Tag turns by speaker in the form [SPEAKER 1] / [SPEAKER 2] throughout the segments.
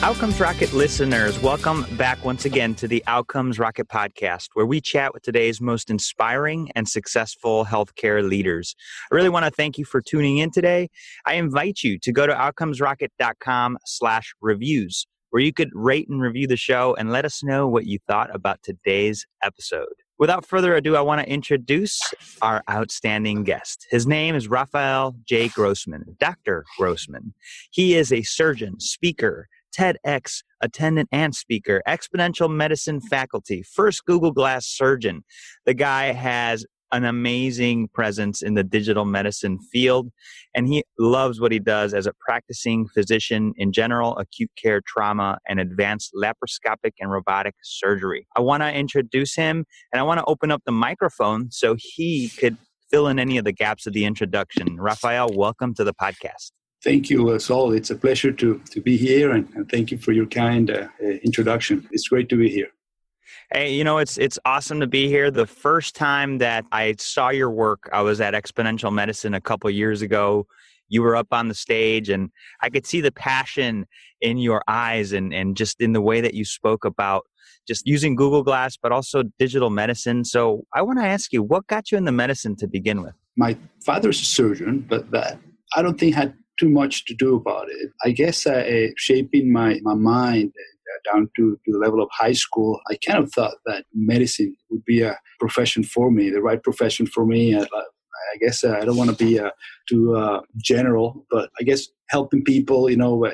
[SPEAKER 1] Outcomes Rocket listeners, welcome back once again to the Outcomes Rocket podcast, where we chat with today's most inspiring and successful healthcare leaders. I really want to thank you for tuning in today. I invite you to go to outcomesrocket.com slash reviews, where you could rate and review the show and let us know what you thought about today's episode. Without further ado, I want to introduce our outstanding guest. His name is Rafael J. Grossmann, Dr. Grossmann. He is a surgeon, speaker, TEDx attendant and speaker, exponential medicine faculty, first Google Glass surgeon. The guy has an amazing presence in the digital medicine field, and he loves what he does as a practicing physician in general, acute care trauma, and advanced laparoscopic and robotic surgery. I want to introduce him, and I want to open up the microphone so he could fill in any of the gaps of the introduction. Rafael, welcome to the podcast.
[SPEAKER 2] Thank you, uh, Saul. It's a pleasure to, to be here, and, and thank you for your kind uh, uh, introduction. It's great to be here.
[SPEAKER 1] Hey, you know, it's it's awesome to be here. The first time that I saw your work, I was at Exponential Medicine a couple years ago. You were up on the stage, and I could see the passion in your eyes and, and just in the way that you spoke about just using Google Glass, but also digital medicine. So I want to ask you, what got you in the medicine to begin with?
[SPEAKER 2] My father's a surgeon, but that I don't think had too much to do about it. I guess uh, shaping my, my mind down to, to the level of high school, I kind of thought that medicine would be a profession for me, the right profession for me. I, I guess uh, I don't want to be uh, too uh, general, but I guess helping people, you know,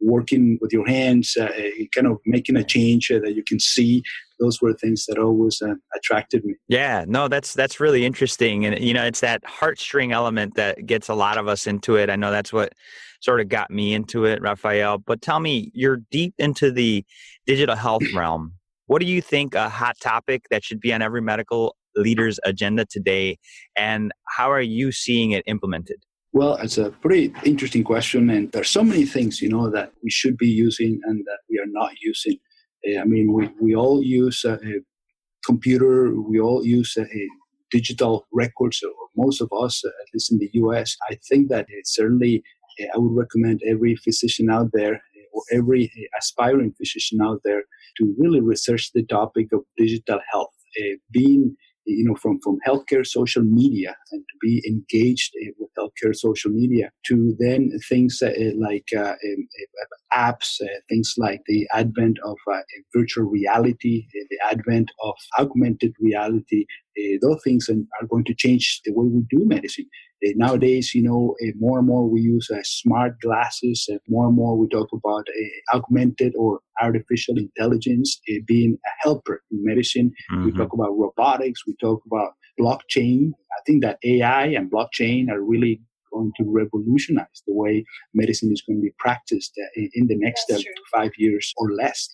[SPEAKER 2] working with your hands, uh, kind of making a change uh, that you can see. Those were things that always uh, attracted me.
[SPEAKER 1] Yeah, no, that's that's really interesting, and you know, it's that heartstring element that gets a lot of us into it. I know that's what sort of got me into it, Raphael. But tell me, you're deep into the digital health realm. What do you think a hot topic that should be on every medical leader's agenda today, and how are you seeing it implemented?
[SPEAKER 2] Well, it's a pretty interesting question, and there's so many things you know that we should be using and that we are not using. Uh, I mean, we, we all use a, a computer, we all use a, a digital records, or most of us, uh, at least in the U.S. I think that it certainly uh, I would recommend every physician out there or every aspiring physician out there to really research the topic of digital health. Uh, being you know, from, from healthcare social media and to be engaged with healthcare social media to then things uh, like uh, uh, apps, uh, things like the advent of uh, virtual reality, the advent of augmented reality. those things are going to change the way we do medicine. Uh, nowadays, you know, uh, more and more we use uh, smart glasses. more and more we talk about augmented or artificial intelligence being a helper in medicine. Mm-hmm. We talk about robotics. We talk about blockchain. I think that AI and blockchain are really going to revolutionize the way medicine is going to be practiced in the next uh, five years or less.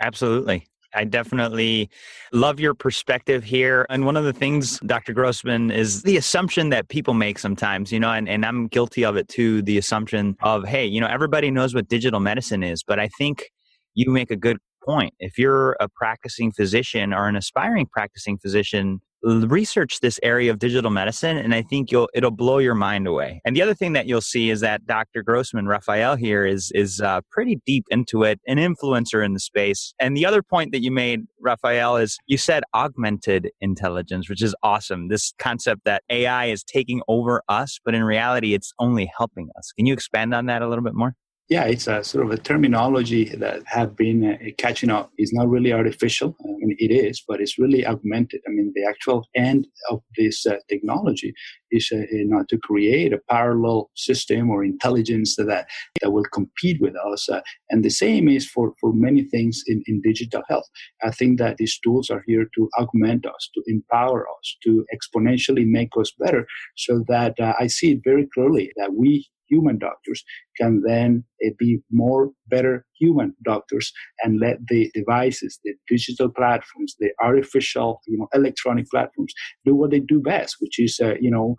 [SPEAKER 1] Absolutely. I definitely love your perspective here. And one of the things, Dr. Grossmann, is the assumption that people make sometimes, you know, and, and I'm guilty of it too the assumption of, hey, you know, everybody knows what digital medicine is. But I think you make a good point. If you're a practicing physician or an aspiring practicing physician, research this area of digital medicine and i think you'll it'll blow your mind away. And the other thing that you'll see is that dr grossmann rafael here is is uh, pretty deep into it an influencer in the space. And the other point that you made rafael is you said augmented intelligence which is awesome. This concept that ai is taking over us but in reality it's only helping us. Can you expand on that a little bit more
[SPEAKER 2] yeah, it's a sort of a terminology that have been uh, catching up. It's not really artificial. I mean, it is, but it's really augmented. I mean, the actual end of this uh, technology is uh, not to create a parallel system or intelligence that that will compete with us. Uh, and the same is for for many things in in digital health. I think that these tools are here to augment us, to empower us, to exponentially make us better. So that uh, I see it very clearly that we human doctors can then uh, be more better human doctors and let the devices the digital platforms the artificial you know electronic platforms do what they do best which is uh, you know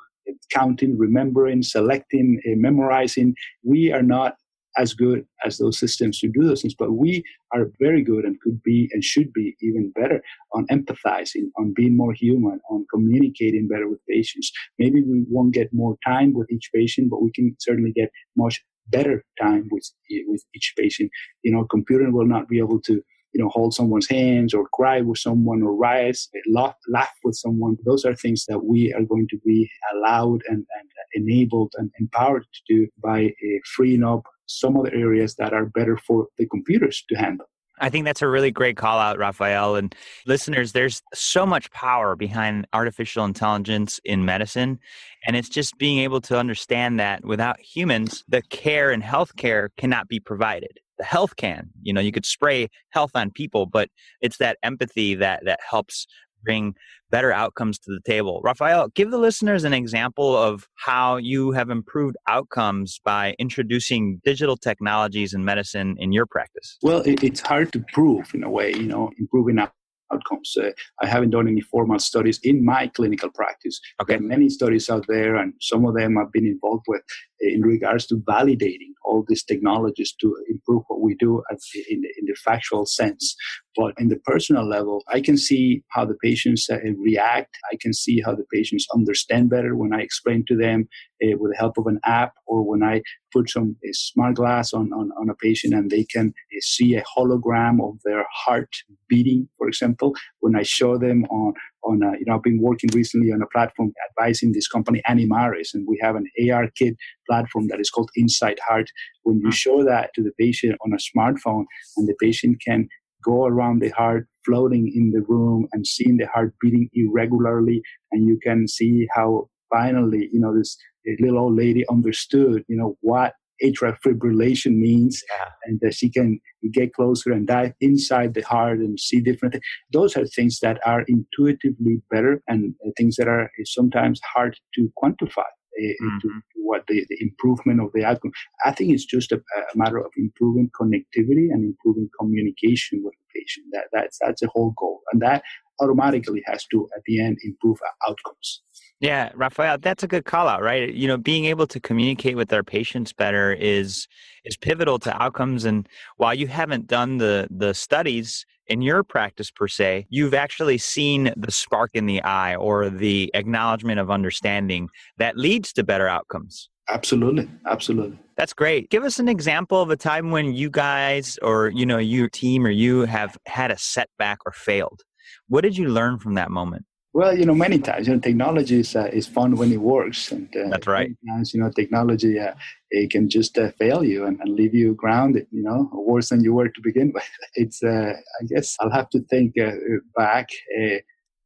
[SPEAKER 2] counting, remembering, selecting, uh, memorizing. We are not as good as those systems to do those things, but we are very good and could be and should be even better on empathizing, on being more human, on communicating better with patients. Maybe we won't get more time with each patient, but we can certainly get much better time with with each patient. You know, a computer will not be able to you know, hold someone's hands or cry with someone or rise, laugh, laugh with someone. Those are things that we are going to be allowed and, and enabled and empowered to do by uh, freeing up some other areas that are better for the computers to handle.
[SPEAKER 1] I think that's a really great call out, Rafael. And listeners, there's so much power behind artificial intelligence in medicine. And it's just being able to understand that without humans, the care and healthcare cannot be provided the health can. You know, you could spray health on people, but it's that empathy that that helps bring better outcomes to the table. Rafael, give the listeners an example of how you have improved outcomes by introducing digital technologies in medicine in your practice.
[SPEAKER 2] Well, it, it's hard to prove in a way, you know, improving outcomes. Uh, I haven't done any formal studies in my clinical practice. Okay. There are many studies out there, and some of them I've been involved with in regards to validating all these technologies to improve what we do in the, in the factual sense. But in the personal level, I can see how the patients uh, react. I can see how the patients understand better when I explain to them uh, with the help of an app or when I put some uh, smart glass on, on, on, a patient and they can uh, see a hologram of their heart beating, for example. When I show them on on a, you know, I've been working recently on a platform advising this company Animares, and we have an AR kit platform that is called Insight Heart. When you hmm. show that to the patient on a smartphone, and the patient can go around the heart floating in the room and seeing the heart beating irregularly, and you can see how finally, you know, this little old lady understood, you know, what atrial fibrillation means, yeah. and that she can get closer and dive inside the heart and see different things. Those are things that are intuitively better and uh, things that are sometimes hard to quantify. Uh, mm-hmm. to, what the, the, improvement of the outcome. I think it's just a, a, matter of improving connectivity and improving communication with patient. That that's that's a whole goal, and that automatically has to at the end improve outcomes.
[SPEAKER 1] Yeah, Rafael, that's a good call out, right? You know, being able to communicate with our patients better is is pivotal to outcomes. And while you haven't done the the studies in your practice per se, you've actually seen the spark in the eye or the acknowledgement of understanding that leads to better outcomes.
[SPEAKER 2] Absolutely, absolutely.
[SPEAKER 1] That's great. Give us an example of a time when you guys or you know your team or you have had a setback or failed. What did you learn from that moment?
[SPEAKER 2] Well, you know, many times, you know, technology is, uh, is fun when it works.
[SPEAKER 1] And uh, That's right.
[SPEAKER 2] Times, you know, technology, uh, it can just uh, fail you and, and, leave you grounded, you know, worse than you were to begin with. It's, uh, I guess I'll have to think uh, back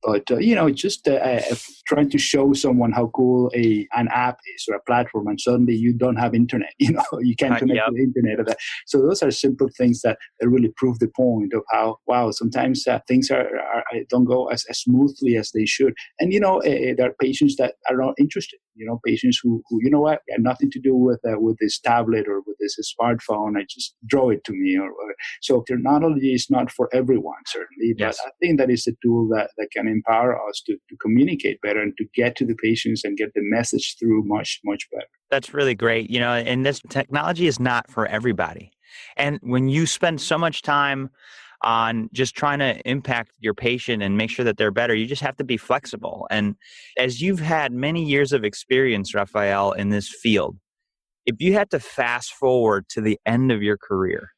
[SPEAKER 2] but uh, you know, just uh, uh, trying to show someone how cool a an app is or a platform, and suddenly you don't have internet. You know, you can't connect yep. to the internet. So those are simple things that, that really prove the point of how wow sometimes uh, things are, are, don't go as, as smoothly as they should. And you know, uh, there are patients that are not interested you know patients who, who you know what had nothing to do with uh, with this tablet or with this smartphone i just draw it to me or, or so technology is not for everyone certainly but yes. i think that is a tool that, that can empower us to, to communicate better and to get to the patients and get the message through much much better
[SPEAKER 1] that's really great you know and this technology is not for everybody and when you spend so much time on just trying to impact your patient and make sure that they're better. You just have to be flexible. And as you've had many years of experience, Rafael, in this field, if you had to fast forward to the end of your career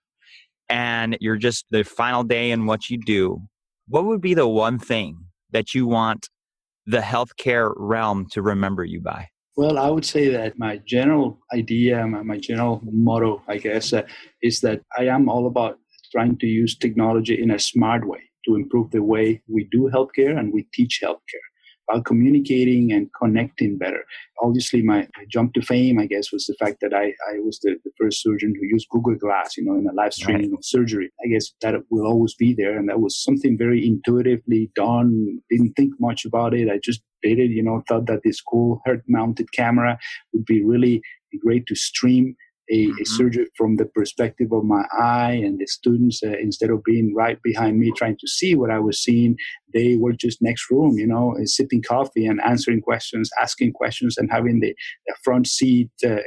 [SPEAKER 1] and you're just the final day in what you do, what would be the one thing that you want the healthcare realm to remember you by?
[SPEAKER 2] Well, I would say that my general idea, my, my general motto, I guess, uh, is that I am all about trying to use technology in a smart way to improve the way we do healthcare and we teach healthcare while communicating and connecting better. Obviously, my, my, jump to fame, I guess, was the fact that I, I was the, the first surgeon who used Google Glass, you know, in a live streaming right. of surgery. I guess that will always be there. And that was something very intuitively done. Didn't think much about it. I just did it, you know, thought that this cool heart mounted camera would be really great to stream a, mm-hmm. a, surgery from the perspective of my eye, and the students, uh, instead of being right behind me trying to see what I was seeing, they were just next room, you know, sipping coffee and answering questions, asking questions, and having the, the front seat uh,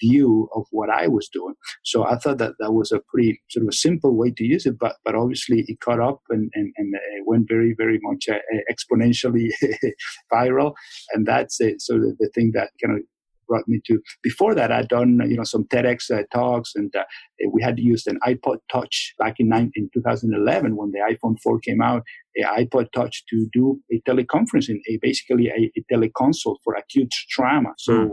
[SPEAKER 2] view of what I was doing. So I thought that that was a pretty sort of a simple way to use it, but but obviously it caught up and and, and it went very very much uh, exponentially viral, and that's it. So the, the thing that kind of brought me to. Before that, I'd done you know some TEDx uh, talks, and uh, we had used an iPod Touch back in, nine, in 2011 when the iPhone 4 came out. A iPod Touch to do a teleconferencing, a basically a, a teleconsult for acute trauma. So. Mm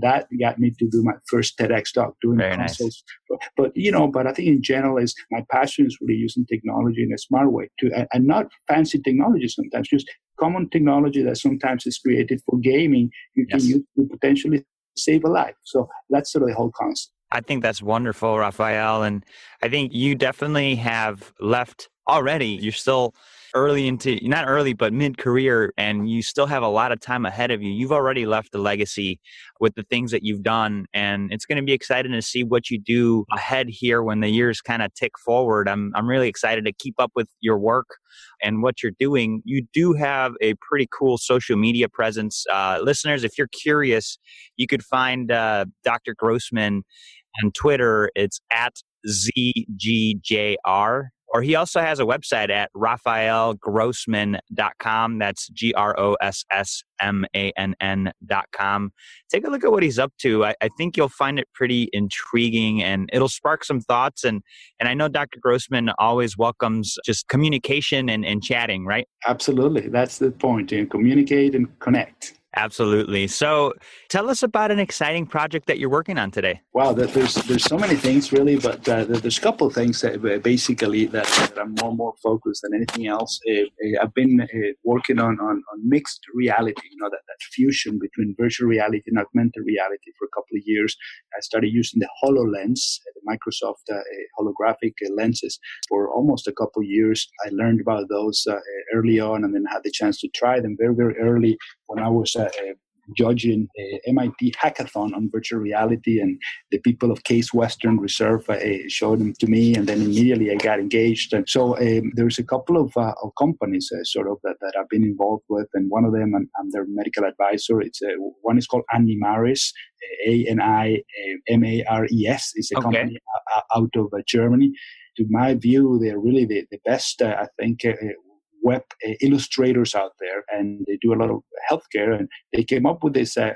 [SPEAKER 2] that got me to do my first TEDx talk doing
[SPEAKER 1] Very consults.
[SPEAKER 2] Nice. But, but, you know, but I think in general is my passion is really using technology in a smart way to and, and not fancy technology sometimes, just common technology that sometimes is created for gaming you yes. can use to potentially save a life. So that's sort of the whole concept.
[SPEAKER 1] I think that's wonderful, Rafael. And I think you definitely have left already. You're still early into not early but mid career and you still have a lot of time ahead of you. You've already left a legacy with the things that you've done and it's going to be exciting to see what you do ahead here when the years kind of tick forward. I'm i'm really excited to keep up with your work and what you're doing. You do have a pretty cool social media presence. Uh, listeners if you're curious you could find uh, dr grossmann on twitter. It's at zgjr or he also has a website at rafaelgrossmann.com. That's G R O S S M A N N.com. Take a look at what he's up to. I, I, think you'll find it pretty intriguing and it'll spark some thoughts. And, and I know Dr. Grossmann always welcomes just communication and, and chatting, right?
[SPEAKER 2] Absolutely. That's the point. You communicate and connect.
[SPEAKER 1] Absolutely. So, tell us about an exciting project that you're working on today.
[SPEAKER 2] Wow, there's there's so many things really, but uh, there's a couple of things that uh, basically that, that I'm more more focused than anything else. Uh, uh I've been uh, working on, on, on mixed reality, you know, that, that fusion between virtual reality and augmented reality for a couple of years. I started using the HoloLens, uh, the Microsoft holographic lenses, for almost a couple of years. I learned about those early on, and then had the chance to try them very very early when I was uh, judging a MIT hackathon on virtual reality, and the people of Case Western Reserve uh, showed them to me, and then immediately I got engaged. And so um, there's a couple of, uh, of companies uh, sort of that, that I've been involved with, and one of them I'm, I'm their medical advisor. It's uh, one is called Animares, A N I M A R E S. It's a okay. company out of Germany to my view, they're really the, the best, uh, I think, uh, web uh, illustrators out there, and they do a lot of healthcare. And they came up with this uh,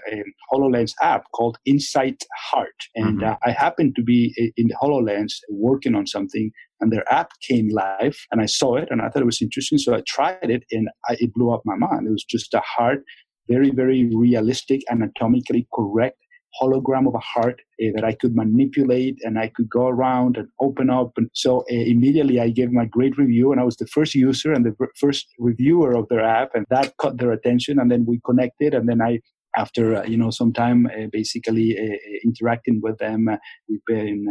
[SPEAKER 2] HoloLens app called Insight Heart. And mm-hmm. uh, I happened to be in the HoloLens working on something, and their app came live, and I saw it, and I thought it was interesting. So I tried it, and I, it blew up my mind. It was just a heart, very, very realistic, anatomically correct hologram of a heart uh, that I could manipulate and I could go around and open up. And so uh, immediately I gave my great review and I was the first user and the first reviewer of their app and that caught their attention. And then we connected and then I after uh, you know some time uh, basically uh, interacting with them we've been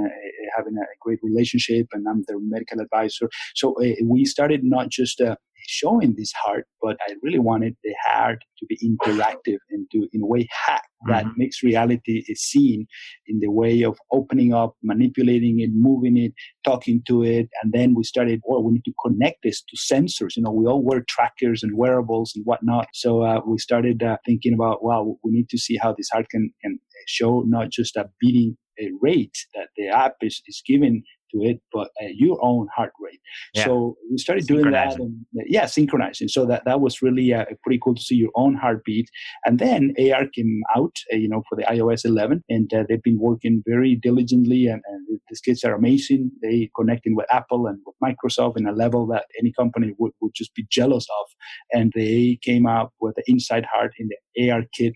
[SPEAKER 2] having a great relationship and i'm their medical advisor so we started not just showing this heart, but I really wanted the heart to be interactive and to, in a way, hack that mm-hmm. mixed reality is seen in the way of opening up, manipulating it, moving it, talking to it. And then we started, well, we need to connect this to sensors. You know, we all wear trackers and wearables and whatnot. So uh, we started uh, thinking about, well, we need to see how this heart can, can show not just a beating a rate that the app is, is giving to it, but uh, your own heart rate. Yeah. So we started doing that. And, yeah, synchronizing. So that, that was really uh, pretty cool to see your own heartbeat. And then AR came out, uh, you know, for the iOS 11, and uh, they've been working very diligently. And, and these kids are amazing. They connecting with Apple and with Microsoft in a level that any company would, would just be jealous of. And they came out with the Insight Heart in the AR Kit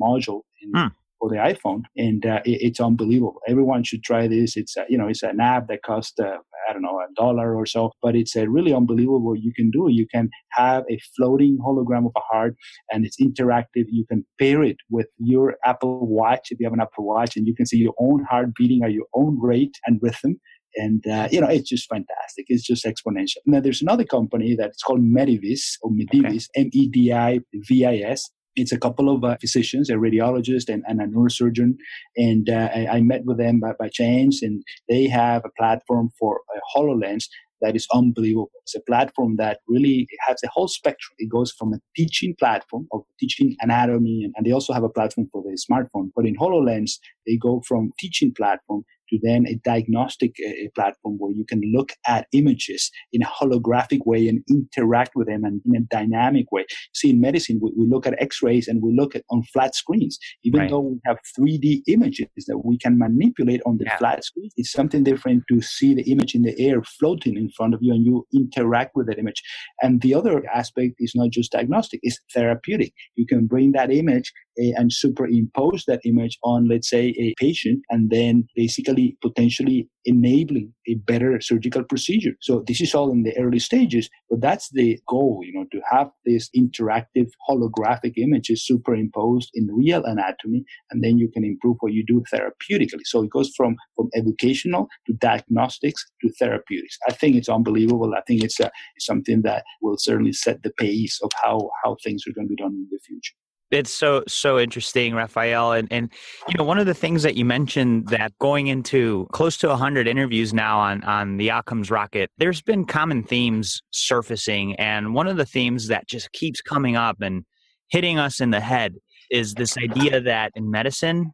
[SPEAKER 2] module in, hmm for the iPhone, and uh, it, it's unbelievable. Everyone should try this. It's a, you know it's an app that costs uh, I don't know a dollar or so, but it's a really unbelievable what you can do. You can have a floating hologram of a heart, and it's interactive. You can pair it with your Apple Watch if you have an Apple Watch, and you can see your own heart beating at your own rate and rhythm and uh, you know it's just fantastic it's just exponential now there's another company that's called medivis or medivis okay. m-e-d-i-v-i-s it's a couple of uh, physicians, a radiologist and, and a neurosurgeon, and uh, I, I, met with them by, by chance, and they have a platform for a HoloLens that is unbelievable. It's a platform that really has a whole spectrum. It goes from a teaching platform of teaching anatomy, and, and they also have a platform for the smartphone. But in HoloLens, they go from teaching platform to then a diagnostic uh, platform where you can look at images in a holographic way and interact with them and in a dynamic way. See, in medicine, we, we look at x-rays and we look at on flat screens. Even right. though we have 3D images that we can manipulate on the yeah. flat screen, it's something different to see the image in the air floating in front of you and you interact with that image. And the other aspect is not just diagnostic, it's therapeutic. You can bring that image uh, and superimpose that image on, let's say, a patient and then basically potentially enabling a better surgical procedure. So this is all in the early stages, but that's the goal, you know, to have this interactive holographic images superimposed in real anatomy, and then you can improve what you do therapeutically. So it goes from, from educational to diagnostics to therapeutics. I think it's unbelievable. I think it's, it's something that will certainly set the pace of how, how things are going to be done in the future
[SPEAKER 1] it's so so interesting rafael and and you know one of the things that you mentioned that going into close to 100 interviews now on on the outcomes rocket there's been common themes surfacing and one of the themes that just keeps coming up and hitting us in the head is this idea that in medicine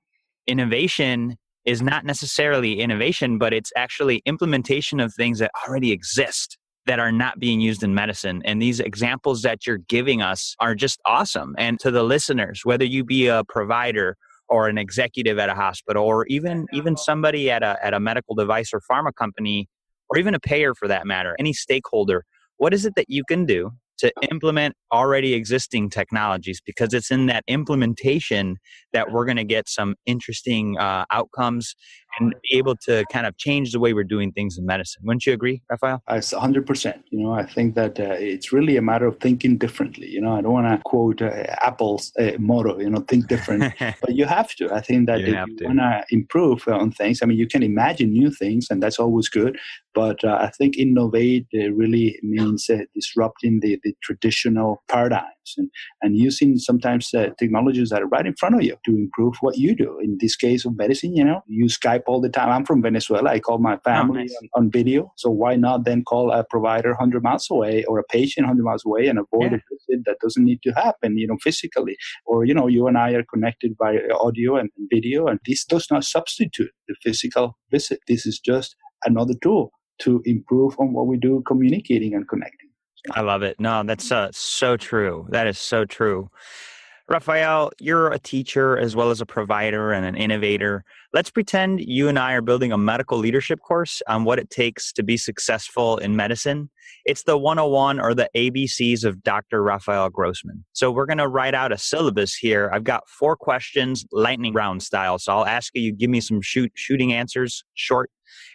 [SPEAKER 1] innovation is not necessarily innovation but it's actually implementation of things that already exist that are not being used in medicine. And these examples that you're giving us are just awesome. And to the listeners, whether you be a provider or an executive at a hospital or even even somebody at a at a medical device or pharma company or even a payer for that matter, any stakeholder, what is it that you can do to implement already existing technologies because it's in that implementation that we're going to get some interesting uh, outcomes and be able to kind of change the way we're doing things in medicine. Wouldn't you agree, Rafael?
[SPEAKER 2] It's 100%. You know, I think that uh, it's really a matter of thinking differently. You know, I don't want to quote uh, Apple's uh, motto, you know, think different, but you have to. I think that you if you want to improve on things, I mean, you can imagine new things and that's always good, but uh, I think innovate uh, really means disrupting the, the traditional paradigms and, and using sometimes technologies that are right in front of you to improve what you do. In this case of medicine, you know, you Skype all the time. I'm from Venezuela. I call my oh, family oh, nice. on, on, video. So why not then call a provider 100 miles away or a patient 100 miles away and avoid yeah. a visit that doesn't need to happen, you know, physically. Or, you know, you and I are connected by audio and video, and this does not substitute the physical visit. This is just another tool to improve on what we do communicating and connecting.
[SPEAKER 1] I love it. No, that's uh, so true. That is so true. Rafael, you're a teacher as well as a provider and an innovator. Let's pretend you and I are building a medical leadership course on what it takes to be successful in medicine. It's the 101 or the ABCs of Dr. Rafael Grossmann. So we're going to write out a syllabus here. I've got four questions, lightning round style. So I'll ask you, you give me some shoot, shooting answers, short,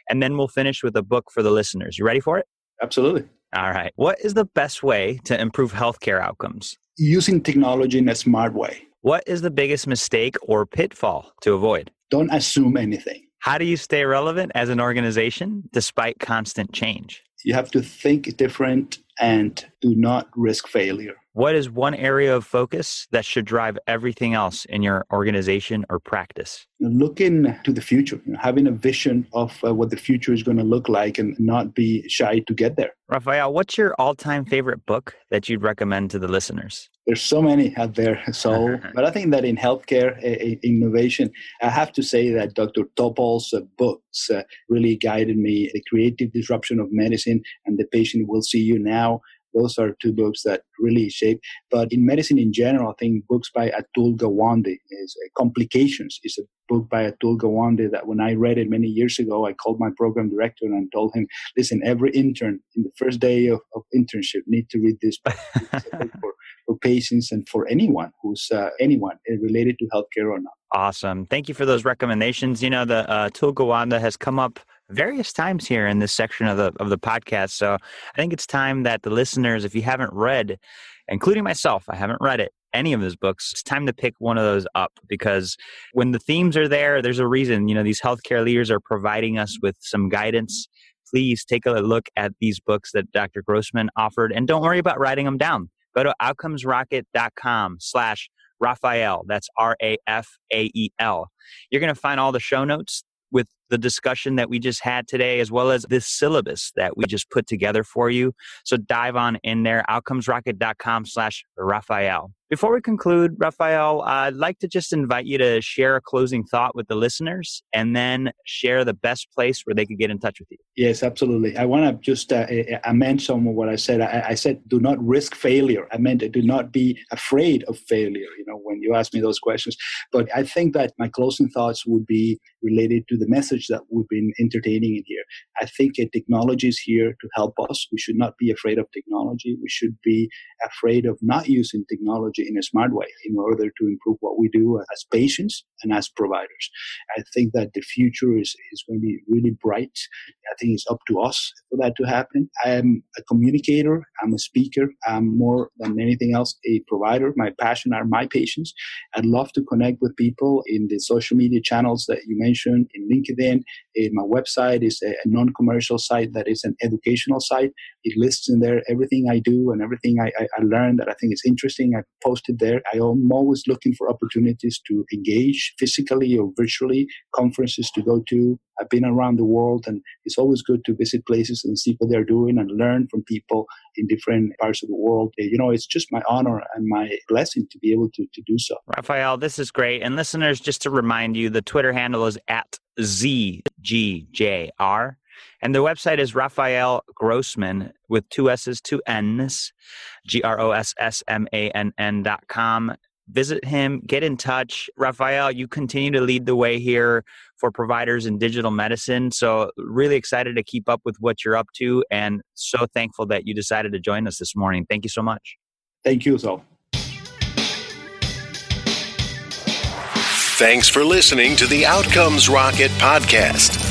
[SPEAKER 1] and then we'll finish with a book for the listeners. You ready for it?
[SPEAKER 2] Absolutely.
[SPEAKER 1] All right. What is the best way to improve healthcare outcomes?
[SPEAKER 2] Using technology in a smart way.
[SPEAKER 1] What is the biggest mistake or pitfall to avoid?
[SPEAKER 2] Don't assume anything.
[SPEAKER 1] How do you stay relevant as an organization despite constant change?
[SPEAKER 2] You have to think different and do not risk failure.
[SPEAKER 1] What is one area of focus that should drive everything else in your organization or practice?
[SPEAKER 2] Looking to the future, you know, having a vision of uh, what the future is going to look like and not be shy to get there.
[SPEAKER 1] Rafael, what's your all time favorite book that you'd recommend to the listeners?
[SPEAKER 2] There's so many out there. So, but I think that in healthcare innovation, I have to say that Dr. Topol's uh, books uh, really guided me. The creative disruption of medicine and the patient will see you now those are two books that really shape. But in medicine in general, I think books by Atul Gawande is uh, Complications is a book by Atul Gawande that when I read it many years ago, I called my program director and told him, listen, every intern in the first day of, of internship need to read this book for, for patients and for anyone who's uh, anyone uh, related to healthcare or not.
[SPEAKER 1] Awesome. Thank you for those recommendations. You know, the uh, Atul Gawande has come up various times here in this section of the of the podcast. So I think it's time that the listeners, if you haven't read, including myself, I haven't read it, any of his books, it's time to pick one of those up because when the themes are there, there's a reason. You know, these healthcare leaders are providing us with some guidance. Please take a look at these books that Dr. Grossmann offered and don't worry about writing them down. Go to outcomesrocket.com slash Rafael. That's R A F A E L. You're going to find all the show notes the discussion that we just had today, as well as this syllabus that we just put together for you. So dive on in there, outcomesrocket.com slash Rafael. Before we conclude, Rafael, I'd like to just invite you to share a closing thought with the listeners and then share the best place where they could get in touch with you.
[SPEAKER 2] Yes, absolutely. I want to just uh, amend some of what I said. I, I, said, do not risk failure. I meant do not be afraid of failure, you know, when you ask me those questions. But I think that my closing thoughts would be related to the message that we've been entertaining in here. I think uh, technology is here to help us. We should not be afraid of technology. We should be afraid of not using technology in a smart way in order to improve what we do as patients and as providers. I think that the future is, is going to be really bright. I think it's up to us for that to happen. I am a communicator. I'm a speaker. I'm more than anything else a provider. My passion are my patients. I'd love to connect with people in the social media channels that you mentioned in LinkedIn. In my website is a, a non-commercial site that is an educational site. It lists in there everything I do and everything I, I, I learn that I think is interesting. I posted there. I am always looking for opportunities to engage physically or virtually, conferences to go to. I've been around the world and it's always good to visit places and see what they're doing and learn from people in different parts of the world. You know, it's just my honor and my blessing to be able to, to do so.
[SPEAKER 1] Rafael, this is great. And listeners, just to remind you, the Twitter handle is at ZGJR. And the website is Rafael Grossmann with two S's, two N's, G R O S S M A N N dot com. Visit him, get in touch. Rafael, you continue to lead the way here for providers in digital medicine. So, really excited to keep up with what you're up to and so thankful that you decided to join us this morning. Thank you so much.
[SPEAKER 2] Thank you, so.
[SPEAKER 3] Thanks for listening to the Outcomes Rocket podcast.